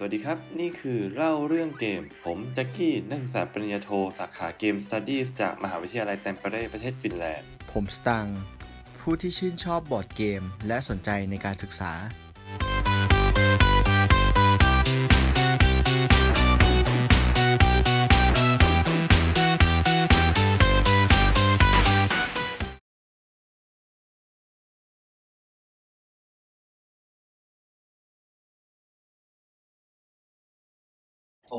สวัสดีครับ นี่คือเล่าเรื่องเกม ผมแจ็คกี้นักศึกษาปริญญาโท สาขา Game Studies จากมหาวิทยาลัยแตมเปเร่ประเทศฟินแลนด์ ผมสตัง ผู้ที่ชื่นชอบบอร์ดเกม และสนใจในการศึกษา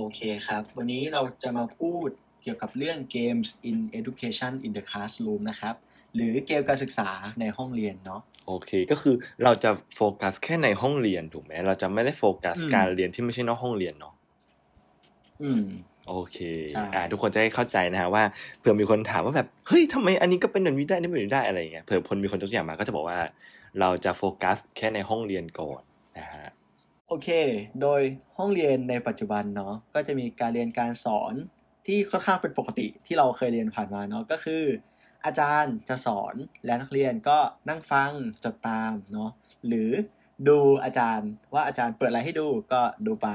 โอเคครับ วันนี้เราจะมาพูดเกี่ยวกับเรื่อง Games in Education in the Classroom นะครับ หรือเกมการศึกษาในห้องเรียนเนาะโอเค ก็คือเราจะโฟกัสแค่ในห้องเรียนถูกไหมเราจะไม่ได้โฟกัสอืมการเรียนที่ไม่ใช่นอกห้องเรียนเนาะอืมโอเคใช่อ่าทุกคนจะได้เข้าใจนะฮะว่าเผื่อมีคนถามว่าแบบเฮ้ยทำไมอันนี้ก็เป็นแบบนี้ได้นี่เป็นแบบนี้ได้อะไรอย่างเงี้ยเผื่อคนมีคนยกตัวอย่างมาก็จะบอกว่า เราจะโฟกัสแค่ในห้องเรียนก่อนนะฮะ โอเค โดยห้องเรียนในปัจจุบันเนาะก็จะมีการเรียนการสอนที่ค่อนข้างเป็นปกติที่เราเคยเรียนผ่านมาเนาะก็คือ อาจารย์จะสอนและนักเรียนก็นั่งฟังจดตามเนาะหรือดูอาจารย์ว่าอาจารย์เปิดอะไรให้ดูก็ดูไป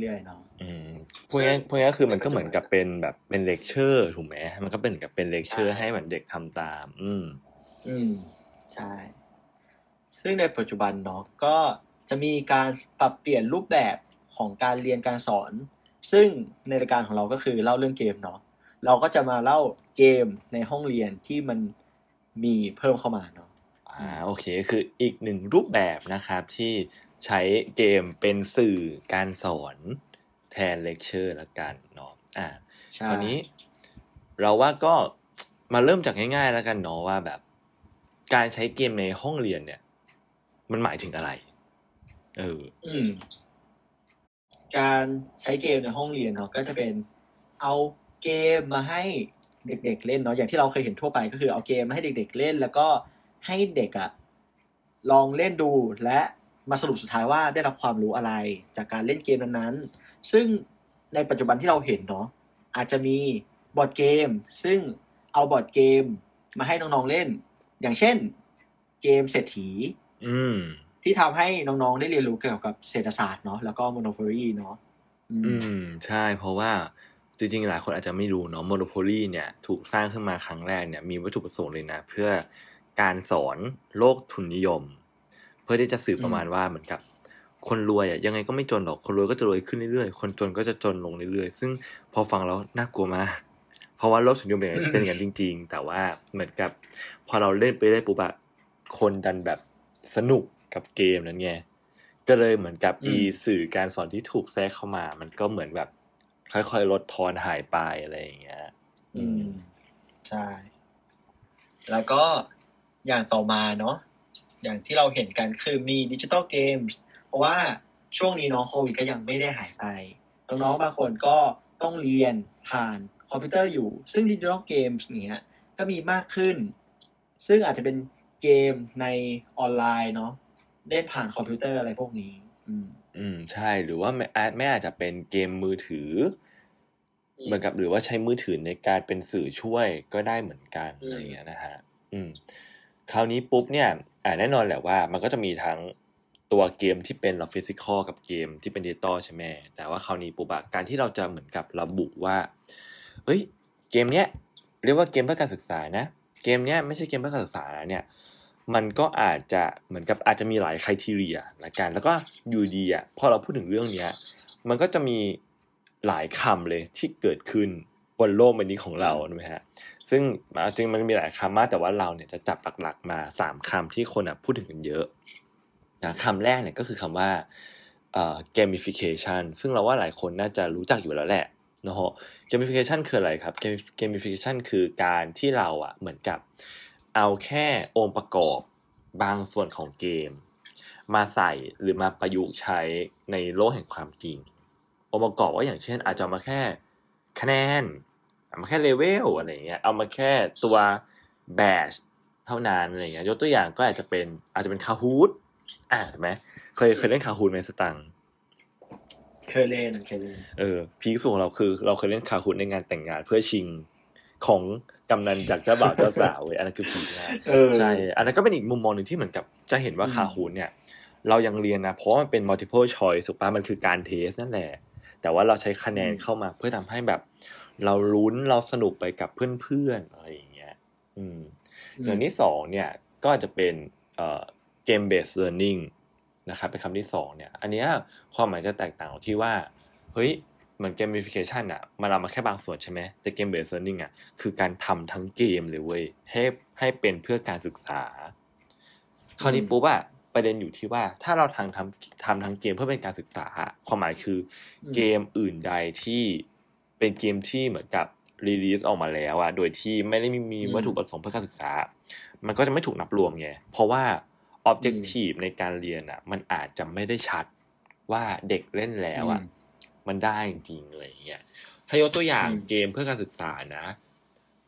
เรื่อยๆเนาะอืมพวกนี้พวกนี้ก็คือมันก็เหมือนกับเป็นแบบเป็นเลคเชอร์ถูกไหมมันก็เป็นเหมือนกับเป็นเลคเชอร์ใช่ให้เหมือนเด็กทำตาม อืม อืมใช่ ซึ่งในปัจจุบันเนาะก็ จะมีการปรับเปลี่ยนรูปแบบของการเรียนการสอน ซึ่งในรายการของเราก็คือเล่าเรื่องเกมเนาะเราก็จะมาเล่าเกมในห้องเรียนที่มันมีเพิ่มเข้ามาเนาะอ่าโอเคคืออีกหนึ่งรูปแบบนะครับที่ใช้เกมเป็นสื่อการสอนแทนเลคเชอร์ละกันเนาะอ่าใช่คราวนี้เราว่าก็มาเริ่มจากง่ายๆแล้วกันเนาะว่าแบบ การใช้เกมในห้องเรียนเนี่ย มันหมายถึงอะไร เออ อืม การใช้เกมในห้องเรียนเนาะก็จะเป็นเอาเกมมาให้เด็ก ๆ เล่นเนาะอย่างที่เราเคยเห็นทั่วไปก็คือเอาเกมมาให้เด็ก ๆ เล่น แล้วก็ให้เด็กอะลองเล่นดูและมาสรุปสุดท้ายว่าได้รับความรู้อะไรจากการเล่นเกมนั้นๆ ซึ่งในปัจจุบันที่เราเห็นเนาะอาจจะมีบอร์ดเกม ซึ่งเอาบอร์ดเกมมาให้น้องๆเล่น อย่างเช่น เกมเศรษฐี อืม ที่ทำให้น้องๆได้เรียนรู้เกี่ยวกับเศรษฐศาสตร์เนาะแล้วก็ monopoly เนาะอืมใช่เพราะว่าจริงๆหลายคนอาจจะไม่รู้เนาะ Monopoly เนี่ยถูกสร้างขึ้นมาครั้งแรกเนี่ยมีวัตถุประสงค์เลยนะ เพื่อการสอนโลกทุนนิยม เพื่อที่จะสื่อประมาณว่าเหมือนกับคนรวยอะยังไงก็ไม่จนหรอกคนรวยก็จะรวยขึ้นเรื่อยๆ คนจนก็จะจนลงเรื่อยๆ ซึ่งพอฟังแล้วน่ากลัวมากเพราะว่าโลกทุนนิยมเป็นอย่างนั้นเป็นอย่างนั้นจริง ๆ แต่ว่าเหมือนกับ พอเราเล่นไปได้ปุ๊บอะคนดันแบบสนุก กับเกมนั้นไงก็เลยเหมือนกับอืมอีสื่อการสอนที่ถูกแทรกเข้ามา มันก็เหมือนแบบ ค่อยๆลดทอนหายไปอะไรอย่างเงี้ย อืมใช่ แล้วก็อย่างต่อมาเนาะอย่างที่เราเห็นกันคือมี digital games เพราะว่าช่วงนี้เนาะโควิดก็ยังไม่ได้หายไป น้องๆบางคนก็ต้องเรียนผ่านคอมพิวเตอร์อยู่ ซึ่ง digital games เนี้ยก็มีมากขึ้น ซึ่งอาจจะเป็นเกมในออนไลน์เนาะ เล่นผ่านคอมพิวเตอร์อะไรพวกนี้ อืม อืม ใช่ หรือว่าไม่อาจไม่อาจจะเป็นเกมมือถืออเหมือนกับหรือว่าใช้มือถือในการเป็นสื่อช่วยก็ได้เหมือนกันอืมอะไรอย่างเงี้ยนะฮะ อืม คราวนี้ปุ๊บเนี่ย อ่าแน่นอนแหละว่า มันก็จะมีทั้งตัวเกมที่เป็นเรา physical กับเกมที่เป็นดิจิตอลใช่ไหมแต่ว่าคราวนี้ปุ๊บอะการที่เราจะเหมือนกับระบุว่าเอ้ยเกมเนี้ยเรียกว่าเกมเพื่อการศึกษานะ เกมเนี้ยไม่ใช่เกมเพื่อการศึกษานะเนี่ย มันก็อาจจะเหมือนกับอาจจะมีหลาย criteria ละกันแล้วก็อยู่ดีอะพอเราพูดถึงเรื่องเนี้ย มันก็จะมีหลายคำเลยที่เกิดขึ้นบนโลกใบนี้ของเราถูกไหมฮะซึ่งจริงมันมีหลายคำมากแต่ว่าเราเนี่ยจะจับหลักๆมาสามคำที่คนอะพูดถึงกันเยอะนะคำแรกเนี่ยก็คือคำว่าเอ่อ gamification ซึ่งเราว่าหลายคนน่าจะรู้จักอยู่แล้วแหละนะฮะ gamification คืออะไรครับ gamification คือการที่เราอะเหมือนกับ เอาแค่องค์ประกอบบางส่วนของเกม มาใส่หรือมาประยุกต์ใช้ในโลกแห่งความจริง องค์ประกอบว่าอย่างเช่น อาจจะเอามาแค่คะแนนเอามาแค่เลเวลอะไรอย่างเงี้ยเอามาแค่ตัวแบชเท่านั้นอะไรอย่างเงี้ยยกตัวอย่างก็อาจจะเป็นอาจจะเป็นคาฮูดอ่าเห็นไหมเคยเคยเล่นคาฮูดไหมสตังค์เคยเล่นเคยเล่นเออพีคสุดของเราคือ เราเคยเล่นคาฮูดในงานแต่งงานเพื่อชิง ของกำนันจากเจ้าบ่าวเจ้าสาวเว้ยอันนั้นคือพีคมากเออใช่อันนั้นก็เป็นอีกมุมมองหนึ่งที่เหมือนกับจะเห็นว่าอืมคาฮูนเนี่ย เรายังเรียนนะเพราะว่ามันเป็น multiple choice ถูกปะมันคือการเทสนั่นแหละ แต่ว่าเราใช้คะแนนอืมเข้ามาเพื่อทำให้แบบ เราลุ้นเราสนุกไปกับเพื่อนๆอะไรอย่างเงี้ย อืมอย่างที่สองเนี่ยก็จะเป็นเอ่อ game based learning นะครับเป็นคำที่สองเนี่ย อันเนี้ยความหมายจะแตกต่างตรงที่ว่า เฮ้ย เหมือน gamification อะมันเอามาแค่บางส่วนใช่ไหมแต่ game based learning อะคือการทำทั้งเกมเลยเว้ยให้ให้เป็นเพื่อการศึกษา คราวนี้ปุ๊บอะประเด็นอยู่ที่ว่าถ้าเราทำทำทำทั้งเกมเพื่อเป็นการศึกษา ความหมายคืออมเกมอื่นใดที่เป็นเกมที่เหมือนกับรีลีสออกมาแล้วอะโดยที่ไม่ได้มีมีอืมวัตถุประสงค์เพื่อการศึกษา มันก็จะไม่ถูกนับรวมไง เพราะว่า objective ในการเรียนอะมันอาจจะไม่ได้ชัดว่าเด็กเล่นแล้วอะอื มมันได้จริงๆอะไรอย่างเงี้ยถ้ายกตัวอย่างอืมเกมเพื่อการศึกษานะ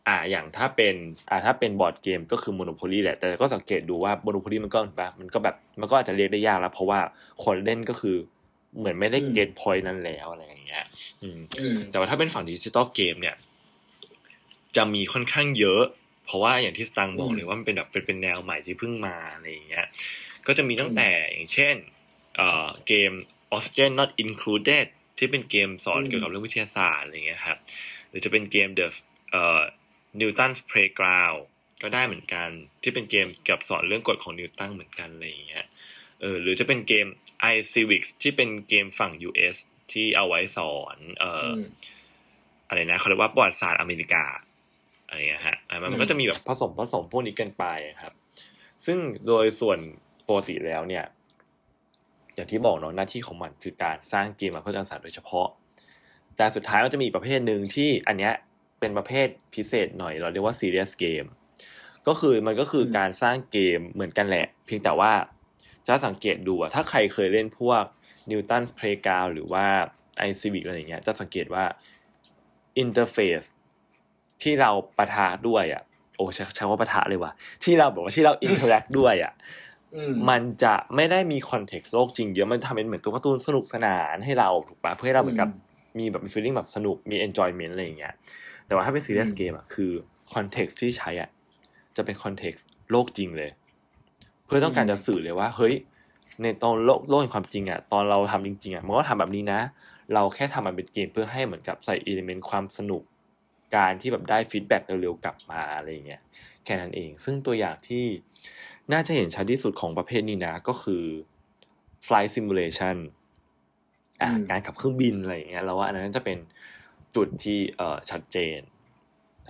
อ่าอย่างถ้าเป็นอ่าถ้าเป็นบอร์ดเกมก็คือ Monopoly แหละ แต่ก็สังเกตดูว่า Monopoly มันก็แบบมันก็แบบมันก็อาจจะเรียกได้ยากแล้ว เพราะว่าคนเล่นก็คือเหมือนไม่ได้อืม get point นั้นแล้วอะไรอย่างเงี้ยอืมอืม แต่ว่าถ้าเป็นฝั่ง digital game เนี่ย จะมีค่อนข้างเยอะ เพราะว่าอย่างที่สตังบอกอืมเลยว่ามันเป็นแบบเป็นเป็นแนวใหม่ที่เพิ่งมาอะไรอย่างเงี้ย ก็จะมีตั้งแต่อย่างเช่น เอ่อเกม Oxygen Not Included ที่เป็นเกมสอนอืมเกี่ยวกับเรื่องวิทยาศาสตร์อะไรอย่างเงี้ยครับหรือจะเป็นเกม The เอ่อ Newton's Playground ก็ได้เหมือนกัน ที่เป็นเกมเกี่ยวกับสอนเรื่องกฎของนิวตันเหมือนกันอะไรอย่างเงี้ยเออหรือจะเป็นเกม iCivics ที่เป็นเกมฝั่ง US ที่เอาไว้สอนเอ่ออมอะไรนะเขาเรียกว่าประวัติศาสตร์อเมริกาอะไรเงี้ยฮะอะมันอืมก็จะมีแบบผสมผสมพวกนี้กันไปครับ ซึ่งโดยส่วนปกติแล้วเนี่ย อย่างที่บอกเนาะหน้าที่ของมันคือการสร้างเกมมาเพื่อการศึกษาโดยเฉพาะ แต่สุดท้ายมันจะมีอีกประเภทหนึ่งที่อันเนี้ยเป็นประเภทพิเศษหน่อย เราเรียกว่า serious game ก็คือมันก็คืออมการสร้างเกมเหมือนกันแหละ เพียงแต่ว่าจะสังเกตดูอะถ้าใครเคยเล่นพวก Newton's Playground หรือว่า iCivic อะไรอย่างเงี้ยจะสังเกตว่า interfaceที่เราปะทะด้วยอะโอ้ใช้ใช้ว่าปะทะเลยว่ะที่เราบอกว่าที่เรา interact ด้วยอะอื มมันจะไม่ได้มี context โลกจริงเยอะมันทำเป็นเหมือนตัวการ์ตูนสนุกสนานให้เราถูกปะเพื่อให้เราเหมือนกับมีแบบ feeling แบบสนุกมี enjoyment อะไรอย่างเงี้ยแต่ว่าถ้าเป็น serious อืม game อะคือ context ที่ใช้อะจะเป็น context โลกจริงเลย เพื่อต้องการจะสื่อเลยว่า เฮ้ย ในตอนโลกโลกแห่งความจริงอะตอนเราทำจริงๆอะมันก็ทำแบบนี้นะ เราแค่ทำมันเป็นเกมเพื่อให้เหมือนกับใส่ element ความสนุกการที่แบบได้ feedback เร็วๆกลับมาอะไรอย่างเงี้ยแค่นั้นเอง ซึ่งตัวอย่างที่ น่าจะเห็นชัดที่สุดของประเภทนี้นะ ก็คือ flight simulation อะอืมการขับเครื่องบินอะไรอย่างเงี้ยเราว่าอันนั้นจะเป็นจุดที่เอ่อชัดเจน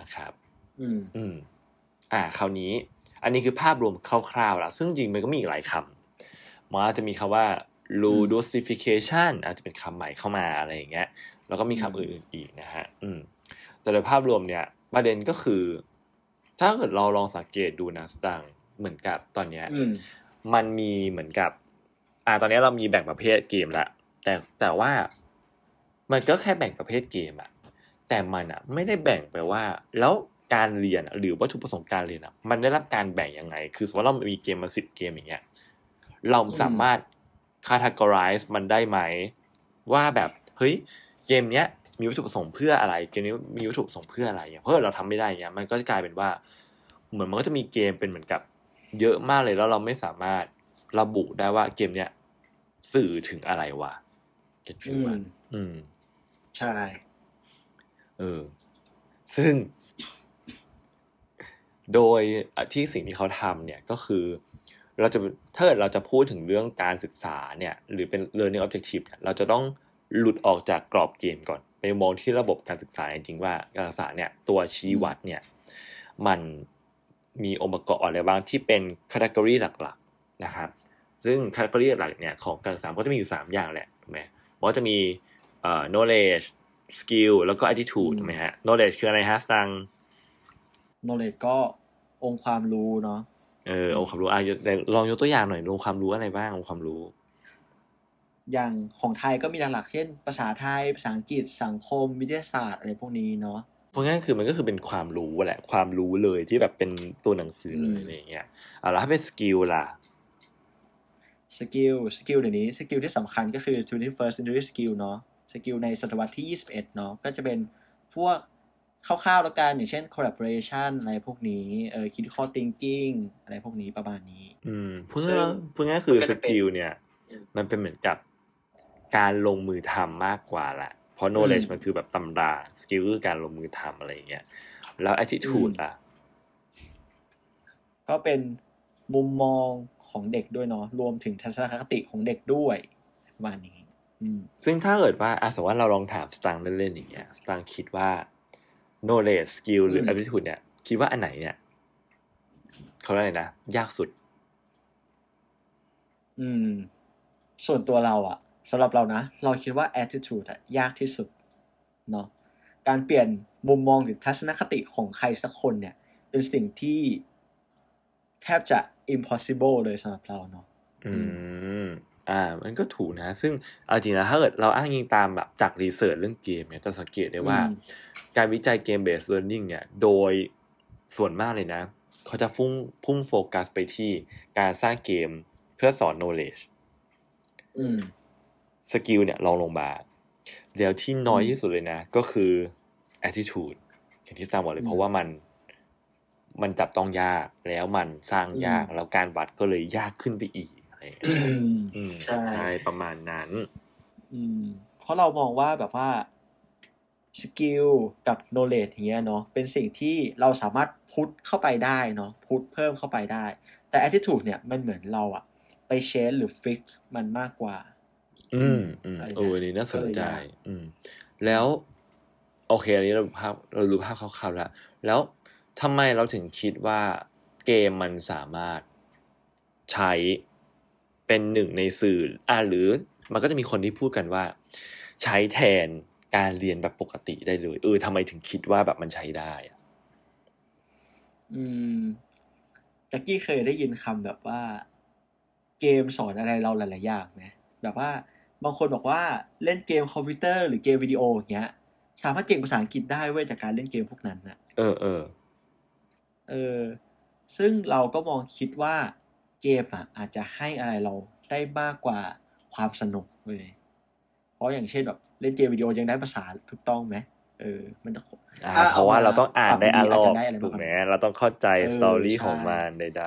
นะครับ อืมอืมอ่า คราวนี้ อันนี้คือภาพรวมคร่าวๆแล้วซึ่งจริงมันก็มีอีกหลายคำมันอาจจะมีคำว่า ludification อาจจะเป็นคำใหม่เข้ามาอะไรอย่างเงี้ย แล้วก็มีคำอื่นๆอีกนะฮะ อืม แต่โดยภาพรวมเนี่ย ประเด็นก็คือ ถ้าเกิดเราลองสังเกตดูนะสตังค์ เหมือนกับตอนเนี้ยอืมมันมีเหมือนกับ อ่าตอนนี้เรามีแบ่งประเภทเกมละแต่แต่ว่ามันก็แค่แบ่งประเภทเกมอะแต่มันอะไม่ได้แบ่งไปว่า แล้วการเรียนอะหรือวัตถุประสงค์การเรียนอะมันได้รับการแบ่งยังไง คือสมมติว่าเรามีเกมมาสิบเกมอย่างเงี้ยเราสามารถ categorize มันได้ไหม ว่าแบบเฮ้ยเกมเนี้ยมีวัตถุประสงค์เพื่ออะไร เกมนี้มีวัตถุประสงค์เพื่ออะไรอย่างเงี้ยเพราะเราทำไม่ได้อย่างเงี้ยมันก็จะกลายเป็นว่า เหมือนมันก็จะมีเกมเป็นเหมือนกับ เยอะมากเลยแล้วเราไม่สามารถระบุได้ว่าเกมเนี้ยสื่อถึงอะไรวะเก็ตฟิอืลมมันอืม ใช่ เออ ซึ่ง โดยที่สิ่งที่เขาทำเนี่ยก็คือ เราจะถ้าเกิดเราจะพูดถึงเรื่องการศึกษาเนี่ย หรือเป็น learning objective เนี่ยเราจะต้องหลุดออกจากกรอบเกมก่อน ไปมองที่ระบบการศึกษาจริงๆว่าการศึกษาเนี่ย ตัวชี้วัดเนี่ย มัน มีองค์ประกอบอะไรบ้างที่เป็นค t e g o r y หลักๆนะครับซึ่งค t e g o r y หลักๆเนี่ยของการศึกษาก็จะมีอยู่ 3 อย่างแหละถูกไหมมันก็จะมีเอ่อ knowledge skill แล้วก็ attitude ถูกไหมฮะ knowledge คืออะไรฮะสตัง knowledge ก็องค์ความรู้เนาะเออองค์ความรู้อะไหนลองยกตัวอย่างหน่อยองค์ความรู้อะไรบ้างองค์ความรู้ อย่างของไทยก็มีหลักๆเช่น ภาษาไทยภาษาอังกฤษสังคมวิทยาศาสตร์อะไรพวกนี้เนาะ เพราะงั้นคือมันก็คือเป็นความรู้แหละความรู้เลยที่แบบเป็นตัวหนังสือเลอืยมอะไรอย่างเงี้ยอะแล้วถ้าเป็น skill ล่ะ skill skill เดี๋ยวนี้ skill ที่สำคัญก็คือ 21st century skill เนาะskill ในศตวรรษที่ 21 เนาะก็จะเป็นพวกคร่าวๆแล้วกันอย่างเช่น collaboration อะไรพวกนี้เออ critical thinking อะไรพวกนี้ประมาณนี้ อืมซึ่ง่ายๆพูดง่ายๆคือมันก็จะเป็น skill เนี่ยอืมมันเป็นเหมือนกับการลงมือทำมากกว่าแหละ เพราะ knowledge อืมมันคือแบบตำรา skill คือการลงมือทำอะไรอย่างเงี้ยแล้ว attitude อืมล่ะ ก็เป็นมุมมองของเด็กด้วยเนาะรวมถึงทัศนคติของเด็กด้วยประมาณนี้อืมซึ่งถ้าเกิดว่าอะสมมติว่าเราลองถามสตางค์เล่นๆอย่างเงี้ยสตางค์คิดว่า knowledge skill หรือม attitude เนี่ย คิดว่าอันไหนเนี่ยเขาเรียกอะไรนะ ยากสุด อืม ส่วนตัวเราอะ สำหรับเรานะ เราคิดว่า attitude อะยากที่สุดเนาะการเปลี่ยนมุมมองหรือทัศนคติของใครสักคนเนี่ย เป็นสิ่งที่แทบจะ impossible เลยสำหรับเราเนาะอืมอ่ามันก็ถูกนะ ซึ่งเอาจริงนะถ้าเกิดเราอ้างอิงตามแบบจาก research เรื่องเกมเนี่ยจะสังเกตได้ว่าอืมการวิจัยเกม based learning เนี่ย โดยส่วนมากเลยนะ เขาจะพุ่งพุ่งโฟกัสไปที่การสร้างเกมเพื่อสอน knowledge อืม skill เนี่ยรองลงมา แล้วที่น้อยอืมที่สุดเลยนะ ก็คือ attitude อย่างที่สตังบอกเลยอืมเพราะว่ามันมันจับต้องยากแล้วมันสร้างยากอืมแล้วการวัดก็เลยยากขึ้นไปอีกอะไรอย่างเงี้ยอืมอืมใช่ประมาณนั้น อืม เพราะเรามองว่าแบบว่า skill กับ knowledge อย่างเงี้ยเนาะเป็นสิ่งที่เราสามารถ put เข้าไปได้เนาะ put เพิ่มเข้าไปได้ แต่ attitude เนี่ยมันเหมือนเราอะไป change หรือ fix มันมากกว่า อืมอืมอะไรนะเอออันนี้น่าสนใจก็เลยยากอืม แล้ว โอเค อันนี้เราภาพเรารู้ภาพคร่าวๆแล้วแล้วทำไมเราถึงคิดว่าเกมมันสามารถใช้เป็นหนึ่งในสื่ออ่าหรือมันก็จะมีคนที่พูดกันว่า ใช้แทนการเรียนแบบปกติได้เลยเออทำไมถึงคิดว่าแบบมันใช้ได้อะอืมแจ็กกี้เคยได้ยินคำแบบว่า เกมสอนอะไรเราหลาย ๆ อย่างไหมแบบว่า บางคนบอกว่าเล่นเกมคอมพิวเตอร์หรือเกมวิดีโออย่างเงี้ย สามารถเก่งภาษาอังกฤษได้เว้ยจากการเล่นเกมพวกนั้นนะเออเออเออ ซึ่งเราก็มองคิดว่าเกมอะอาจจะให้อะไรเราได้มากกว่าความสนุกเลยเพราะอย่างเช่นแบบเล่นเกมวิดีโอยังได้ภาษาถูกต้องไหมเออ มันจะอ่าถ้าเพราะว่าเอามาเราต้องอ่านได้ปรับอารดีๆอาจมจะณ์ได้อะไรมากกว่าถูกไหมเราต้องเข้าใจเออสตอรี่ใช่ของมันใด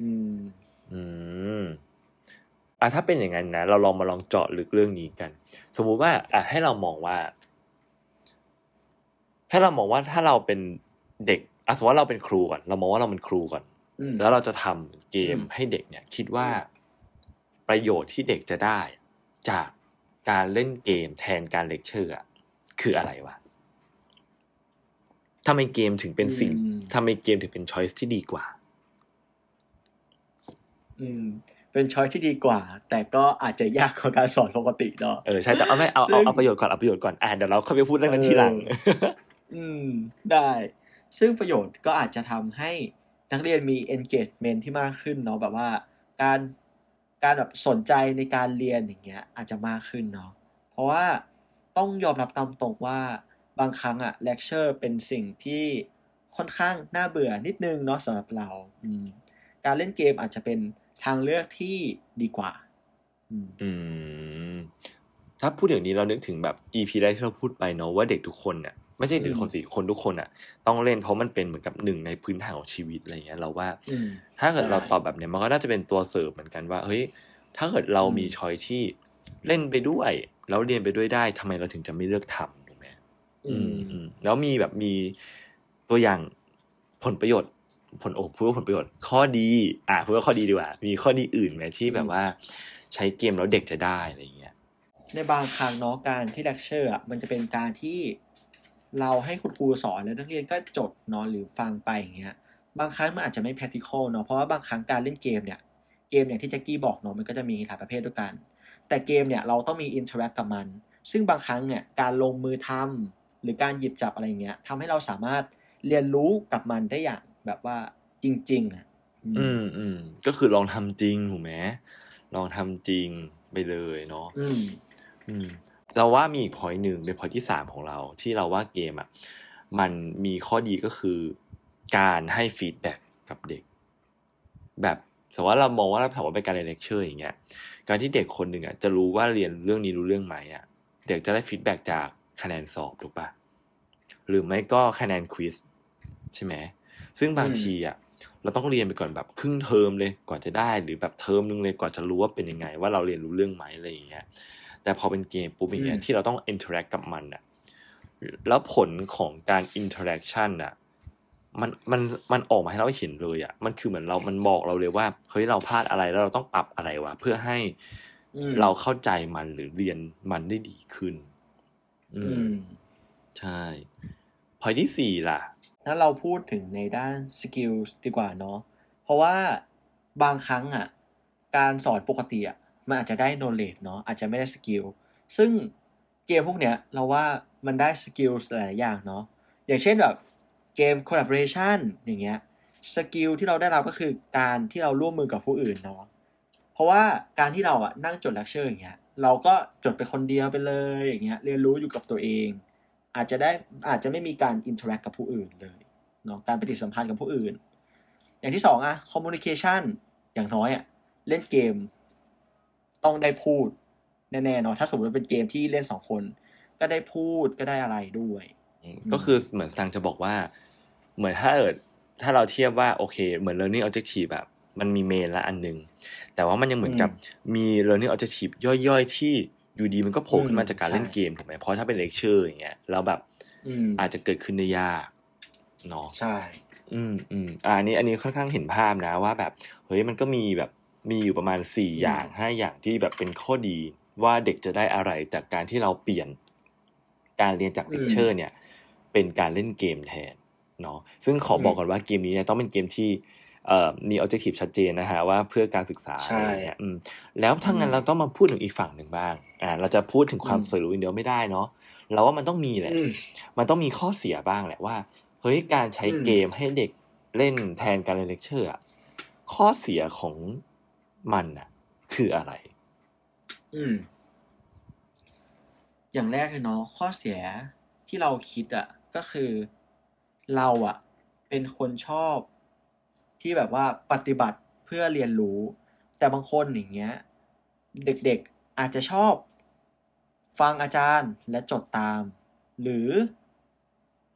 อืมๆอืม อะถ้าเป็นอย่างนั้นนะ เราลองมาลองเจาะลึกเรื่องนี้กัน สมมุติว่าอะให้เรามองว่า ถ้าเรามองว่าถ้าเราเป็นเด็กอะสมมติว่าเราเป็นครูก่อน เรามองว่าเราเป็นครูก่อนอืมแล้วเราจะทำเกมอืมให้เด็กเนี่ย คิดว่าประโยชน์ที่เด็กจะได้ จากการเล่นเกมแทนการเลคเชอร์อะคืออะไรวะทำไมเกมถึงเป็นสิ่งอืมทำไมเกมถึงเป็นช้อยส์ที่ดีกว่า อืม เป็นช้อยที่ดีกว่า แต่ก็อาจจะยากกว่าการสอนปกติเนาะเออใช่แต่เอาไม่เอาซึ่เอางเอาประโยชน์ก่อนเอาประโยชน์ก่อนอ่าเดี๋ยวเราค่อยไปพูดเรื่องนั้นทีหลังเอออืมได้ ซึ่งประโยชน์ก็อาจจะทำให้นักเรียนมี engagement ที่มากขึ้นเนาะแบบว่าการการแบบสนใจในการเรียนอย่างเงี้ย อาจจะมากขึ้นเนาะเพราะว่าต้องยอมรับตามตรงว่าบางครั้งอะเลคเชอร์เป็นสิ่งที่ค่อนข้างน่าเบื่อนิดนึงเนาะสำหรับเราอืมการเล่นเกมอาจจะเป็น ทางเลือกที่ดีกว่าอืมอืม ถ้าพูดอย่างนี้เรานึกถึงแบบ EP แรกที่เราพูดไปเนาะว่าเด็กทุกคนเนี่ยไม่ใช่เด็กทุกคนสิคนทุกคนอะ ต้องเล่นเพราะมันเป็นเหมือนกับหนึ่งในพื้นฐานของชีวิตอะไรเงี้ย เราว่าอืมถ้าเกิดใช่เราตอบแบบเนี้ยมันก็น่าจะเป็นตัวเสริมเหมือนกันว่าเฮ้ยถ้าเกิดเราอืมมีช้อยที่เล่นไปด้วยแล้วเรียนไปด้วยได้ทำไมเราถึงจะไม่เลือกทำถูกไหมอืมอืมแล้วมีแบบมีตัวอย่างผลประโยชน์ ผลโอ้พูดว่าผลประโยชน์ข้อดีอะพูดว่าข้อดีดีกว่า มีข้อดีอื่นไหมที่แบบว่า ใช้เกมแล้วเด็กจะได้อะไรอย่างเงี้ยในบางครั้งเนาะการที่เลคเชอร์อะมันจะเป็นการที่เราให้คุณครูสอนแล้วนักเรียนก็จดเนาะหรือฟังไปอย่างเงี้ยบางครั้งมันอาจจะไม่ practical เนาะเพราะว่าบางครั้งการเล่นเกมเนี่ยเกมอย่างที่แจ็คกี้บอกเนาะมันก็จะมีหลายประเภทด้วยกัน แต่เกมเนี่ยเราต้องมี interact กับมัน ซึ่งบางครั้งเนี่ยการลงมือทำหรือการหยิบจับอะไรเงี้ยทำให้เราสามารถเรียนรู้กับมันได้อย่าง แบบว่าจริง ๆ อะ อืมอืมอืมก็คือลองทำจริงถูกไหมลองทำจริงไปเลยเนาะอืม อืมเราว่ามีอีกพอยหนึ่งเป็นพอยที่สามของเรา ที่เราว่าเกมอะมันมีข้อดีก็คือการให้ feedback กับเด็ก แบบสมมติว่าเรามองว่าเราถามว่าเป็นการเรียนเลคเชอร์อย่างเงี้ย การที่เด็กคนหนึ่งอะจะรู้ว่าเรียนเรื่องนี้รู้เรื่องไหมอะเด็กจะได้ feedback จากคะแนนสอบถูกปะหรือไม่ก็คะแนน quiz ใช่ไหม ซึ่งบางทีอะเราต้องเรียนไปก่อนแบบครึ่งเทอมเลยก่อนจะได้ หรือแบบเทอมนึงเลยก่อนจะรู้ว่าเป็นยังไง ว่าเราเรียนรู้เรื่องไหมอะไรอย่างเงี้ย แต่พอเป็นเกมปุ๊บอย่างเงี้ยที่เราต้อง interact กับมันอะแล้วผลของการ interaction อะมันมันมันออกมาให้เราเห็นเลยอะ มันคือเหมือนเรา มันบอกเราเลยว่าเฮ้ยเราพลาดอะไรแล้วเราต้องปรับอะไรวะเพื่อให้เราเข้าใจมันหรือเรียนมันได้ดีขึ้น อืม ใช่พอยที่สี่ล่ะ ถ้าเราพูดถึงในด้าน skill ดีกว่าเนาะเพราะว่าบางครั้งอะการสอนปกติอะมันอาจจะได้ knowledge เนาะอาจจะไม่ได้ skill ซึ่งเกมพวกเนี้ยเราว่ามันได้ skill หลายอย่างเนาะอย่างเช่นแบบเกม collaboration อย่างเงี้ย skill ที่เราได้รับก็คือการที่เราร่วมมือกับผู้อื่นเนาะเพราะว่าการที่เราอะนั่งจดเลคเชอร์อย่างเงี้ยเราก็จดไปคนเดียวไปเลยอย่างเงี้ยเรียนรู้อยู่กับตัวเอง อาจจะได้อาจจะไม่มีการ interact กับผู้อื่นเลยเนาะการปฏิสัมพันธ์กับผู้อื่น อย่างที่สองอะ communication อย่างน้อยอะเล่นเกมต้องได้พูดแน่ๆเนาะถ้าสมมติว่าเป็นเกมที่เล่นสองคน ก็ได้พูดก็ได้อะไรด้วย ก็คือเหมือนสตังจะบอกว่า เหมือนถ้าเอิดถ้าเราเทียบว่าโอเค เหมือน learning objective แบบมันมี main แหละอันหนึ่งแต่ว่ามันยังเหมือนกับมี learning objective ย่อยๆที่ อยู่ดีมันก็โผล่ขึ้นมาจากการเล่นเกมถูกไหมเพราะถ้าเป็นเลคเชอร์อย่างเงี้ยแล้วแบบอาจจะเกิดขึ้นได้ยากเนาะใช่ อืมอืมอ่านี้อันนี้ค่อนข้างเห็นภาพนะว่าแบบเฮ้ยมันก็มีแบบมีอยู่ประมาณสี่อย่างห้าอย่างที่แบบเป็นข้อดีว่าเด็กจะได้อะไรจากการที่เราเปลี่ยนการเรียนจากเลคเชอร์ เนี่ย เป็นการเล่นเกมแทนเนาะซึ่งขอบอกก่อนว่าเกมนี้เนี่ยต้องเป็นเกมที่เอ่อ มี objective ชัดเจนนะฮะว่าเพื่อการศึกษาอะไรเงี้ยแล้วถ้างั้นเราต้องมาพูดถึงอีกฝั่งหนึ่งบ้างอ่าเราจะพูดถึงความสวยหรูอย่างเดียวไม่ได้เนาะเราว่ามันต้องมีแหละ มันต้องมีข้อเสียบ้างแหละว่า เฮ้ยการใช้เกมให้เด็กเล่นแทนการเรียนเลคเชอร์อะข้อเสียของมันอะคืออะไร อืม อย่างแรกเลยเนาะข้อเสียที่เราคิดอะก็คือ เราอะเป็นคนชอบ ที่แบบว่าปฏิบัติเพื่อเรียนรู้ แต่บางคนอย่างเงี้ยเด็กๆอาจจะชอบฟังอาจารย์และจดตาม หรือ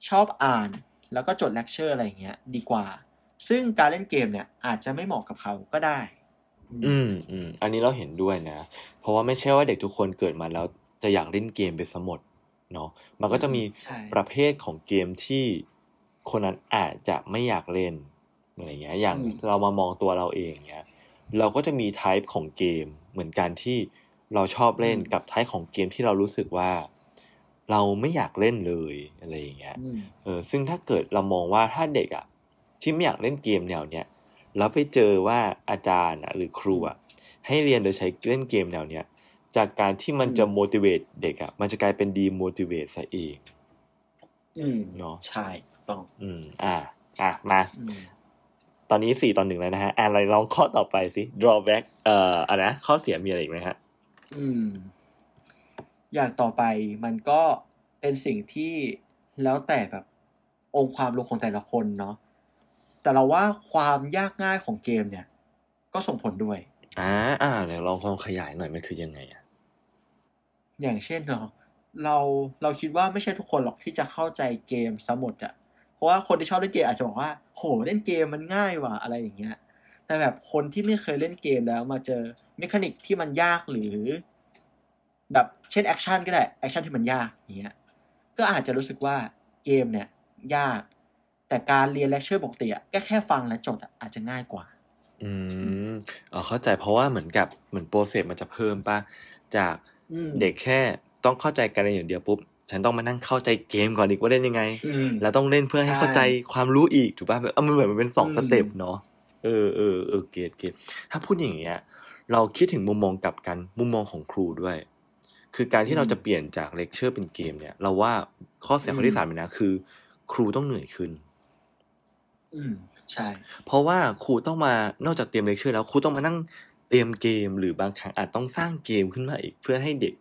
ชอบอ่านแล้วก็จดเลคเชอร์อะไรอย่างเงี้ยดีกว่า ซึ่งการเล่นเกมเนี่ยอาจจะไม่เหมาะกับเขาก็ได้ อืมอืมอันนี้เราเห็นด้วยนะ เพราะว่าไม่ใช่ว่าเด็กทุกคนเกิดมาแล้วจะอยากเล่นเกมไปสมดเนาะมันก็จะมีประเภทของเกมที่คนนั้นอาจจะไม่อยากเล่น อะไรเงี้ยอย่างเรามามองตัวเราเองเงี้ยเราก็จะมีไทป์ของเกมเหมือนกันที่เราชอบเล่นกับไทป์ของเกมที่เรารู้สึกว่า เราไม่อยากเล่นเลยอะไรอย่างเงี้ยเออซึ่งถ้าเกิดเรามองว่าถ้าเด็กอะที่ไม่อยากเล่นเกมแนวเนี้ยแล้วไปเจอว่าอาจารย์หรือครูอะให้เรียนโดยใช้เล่นเกมแนวเนี้ยจากการที่มันจะ motivate เด็กอะมันจะกลายเป็น demotivate ซะเองอืมเนาะใช่ต้อง อืม อ่า อะมา ตอนนี้สี่ตอนหนึ่งแล้วนะฮะอ่านอะไรลองข้อต่อไปสิ drawback เอ่ออะไรนะข้อเสียมีอะไรอีกไหมฮะ อืม อย่างต่อไปมันก็เป็นสิ่งที่แล้วแต่แบบองค์ความรู้ของแต่ละคนเนาะแต่เราว่าความยากง่ายของเกมเนี่ย ก็ส่งผลด้วยอ่าอ่าเดี๋ยวลองลองขยายหน่อยมันคือยังไงอะอย่างเช่นเนาะเราเราคิดว่าไม่ใช่ทุกคนหรอกที่จะเข้าใจเกมหมดอะ เพราะว่าคนที่ชอบเล่นเกมอาจจะบอกว่า โหเล่นเกมมันง่ายว่ะอะไรอย่างเงี้ย แต่แบบคนที่ไม่เคยเล่นเกมแล้วมาเจอ mechanic ที่มันยากหรือ แบบเช่น action ก็ได้ action ที่มันยากอย่างเงี้ยก็อาจจะรู้สึกว่าเกมเนี่ยยาก แต่การเรียนเลคเชอร์ปกติอะก็แค่ฟังและจดอาจจะง่ายกว่า อืมอ๋อเข้าใจเพราะว่าเหมือนกับเหมือน process มันจะเพิ่มป่ะจากเด็กแค่ต้องเข้าใจกันอย่างเดียวปุ๊บ ฉันต้องมานั่งเข้าใจเกมก่อนอีกว่าเล่นยังไง แล้วต้องเล่นเพื่อให้เข้าใจความรู้อีกถูกป่ะเออมันเหมือนมันเป็นสอง step เนาะเออเออเออ get get ถ้าพูดอย่างเงี้ย เราคิดถึงมุมมองกลับกันมุมมองของครูด้วย คือการที่เราจะเปลี่ยนจากเลคเชอร์เป็นเกมเนี่ย เราว่าข้อเสียข้อที่สามเลยนะคือ ครูต้องเหนื่อยขึ้น อืมใช่ เพราะว่าครูต้องมานอกจากเตรียมเลคเชอร์แล้วครูต้องมานั่งเตรียมเกม หรือบางครั้งอาจต้องสร้างเกมขึ้นมาอีกเพื่อให้เด็ก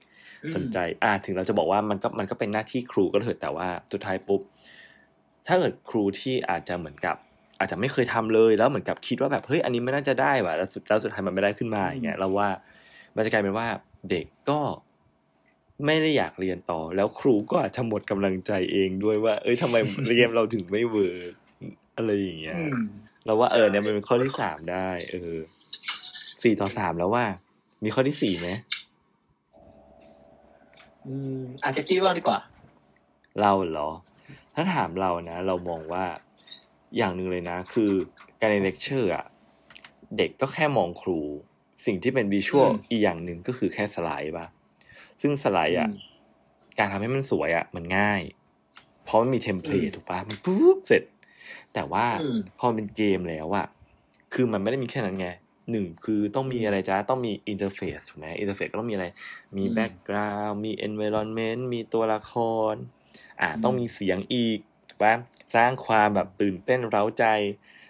สนใจ อ่า ถึงเราจะบอกว่ามันก็มันก็เป็นหน้าที่ครูก็เถอะแต่ว่าสุดท้ายปุ๊บ ถ้าเกิดครูที่อาจจะเหมือนกับ อาจจะไม่เคยทำเลยแล้วเหมือนกับคิดว่าแบบเฮ้ยอันนี้ไม่น่าจะได้ว่ะแล้วสุดแล้วสุดท้ายมันไม่ได้ขึ้นมาอย่างเงี้ยเราว่ามันจะกลายเป็นว่าเด็กก็ไม่ได้อยากเรียนต่อ แล้วครูก็อาจจะหมดกำลังใจเองด้วยว่า เอ้ยทำไมเรียนเราถึงไม่ work อะไรอย่างเงี้ยอืมเราว่าเออใช่เนี่ยมันเป็นข้อที่สามได้ เออสี่ต่อสามแล้วว่า มีข้อที่สี่ไหม อืมอาจจะคิดว่างดีกว่า เราเหรอ ถ้าถามเรานะ เรามองว่าอย่างหนึ่งเลยนะ คือการในเลคเชอร์อะเด็กก็แค่มองครู สิ่งที่เป็นวิชวลอืมอีกอย่างหนึ่งก็คือแค่สไลด์ป่ะซึ่งสไลด์อะอืมการทำให้มันสวยอะมันง่าย เพราะมันมีเทมเพลตอืมถูกปะมันปุ๊บเสร็จ แต่ว่าอืมพอมันเป็นเกมแล้วอะคือมันไม่ได้มีแค่นั้นไง หนึ่งคือต้องมีอะไรจ้าต้องมี interface ถูกไหม interface ก็ต้องมีอะไร มีอืมแบ็กกราวด์มี environment มีตัวละคร อ่าอืมต้องมีเสียงอีกถูกปะสร้างความแบบตื่นเต้นเร้าใจ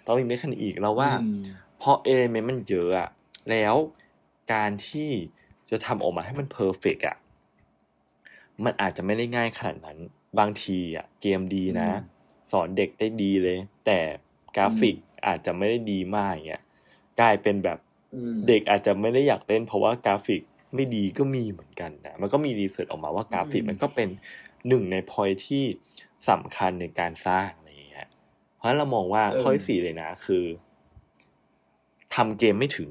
ต้องมี mechanic อีกเราว่าอืมเพราะ element มันเยอะอะแล้วการที่จะทำออกมาให้มัน perfect อะมันอาจจะไม่ได้ง่ายขนาดนั้น บางทีอะเกมดีนะอืมสอนเด็กได้ดีเลย แต่กราฟิกอาจจะไม่ได้ดีมากอย่างเงี้ย กลายเป็นแบบอืมเด็กอาจจะไม่ได้อยากเล่น เพราะว่ากราฟิกไม่ดีก็มีเหมือนกันนะมันก็มี research ออกมาว่ากราฟิกอืมมันก็เป็นหนึ่งในพอยที่สำคัญในการสร้างอะไรอย่างเงี้ยเพราะฉะนั้นเรามองว่าข้อที่สี่เลยนะ คือทำเกมไม่ถึง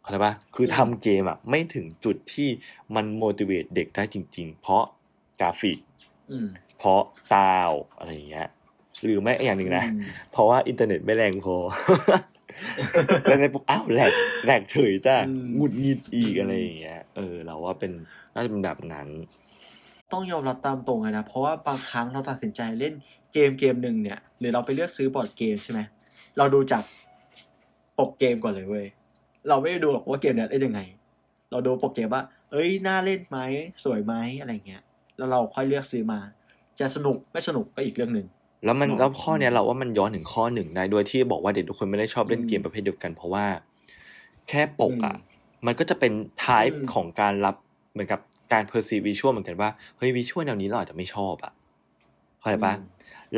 เข้าใจปะคือทำเกมอะ ไม่ถึงจุดที่มัน motivate เด็กได้จริง ๆ เพราะกราฟิกอืมเพราะซาวอะไรอย่างเงี้ยหรือไม่อย่างหนึ่งนะอืมเพราะว่าอินเทอร์เน็ตไม่แรงพอ แล้วในปุ๊บอ้าว lag lag เฉยจ้ะอืมหงุดหงิดอีกอะไรอย่างเงี้ย เออ เราว่าเป็นน่าจะเป็นแบบนั้น ต้องยอมรับตามตรงเลยนะ เพราะว่าบางครั้งเราตัดสินใจเล่นเกมเกมหนึ่งเนี่ย หรือเราไปเลือกซื้อบอร์ดเกมใช่ไหมเราดูจากปกเกมก่อนเลยเว้ยเราไม่ได้ดูหรอกว่าเกมเนี้ยเล่นยังไง เราดูปกเกมว่า เอ้ยน่าเล่นไหมสวยไหมอะไรเงี้ย แล้วเราค่อยเลือกซื้อมา จะสนุกไม่สนุกก็อีกเรื่องหนึ่ง แล้วมันเนอะแล้วข้อเนี้ยเราว่ามันย้อนถึงข้อหนึ่งได้โดยที่บอกว่าเด็กทุกคนไม่ได้ชอบเล่นอืมเกมประเภทเดียวกัน เพราะว่า แค่ปกอะอืมมันก็จะเป็นไทป์อืมของการรับเหมือนกับการ perceive visual เหมือนกันว่าเฮ้ย visual แนวนี้เราอาจจะไม่ชอบอะเข้าใจปะอืม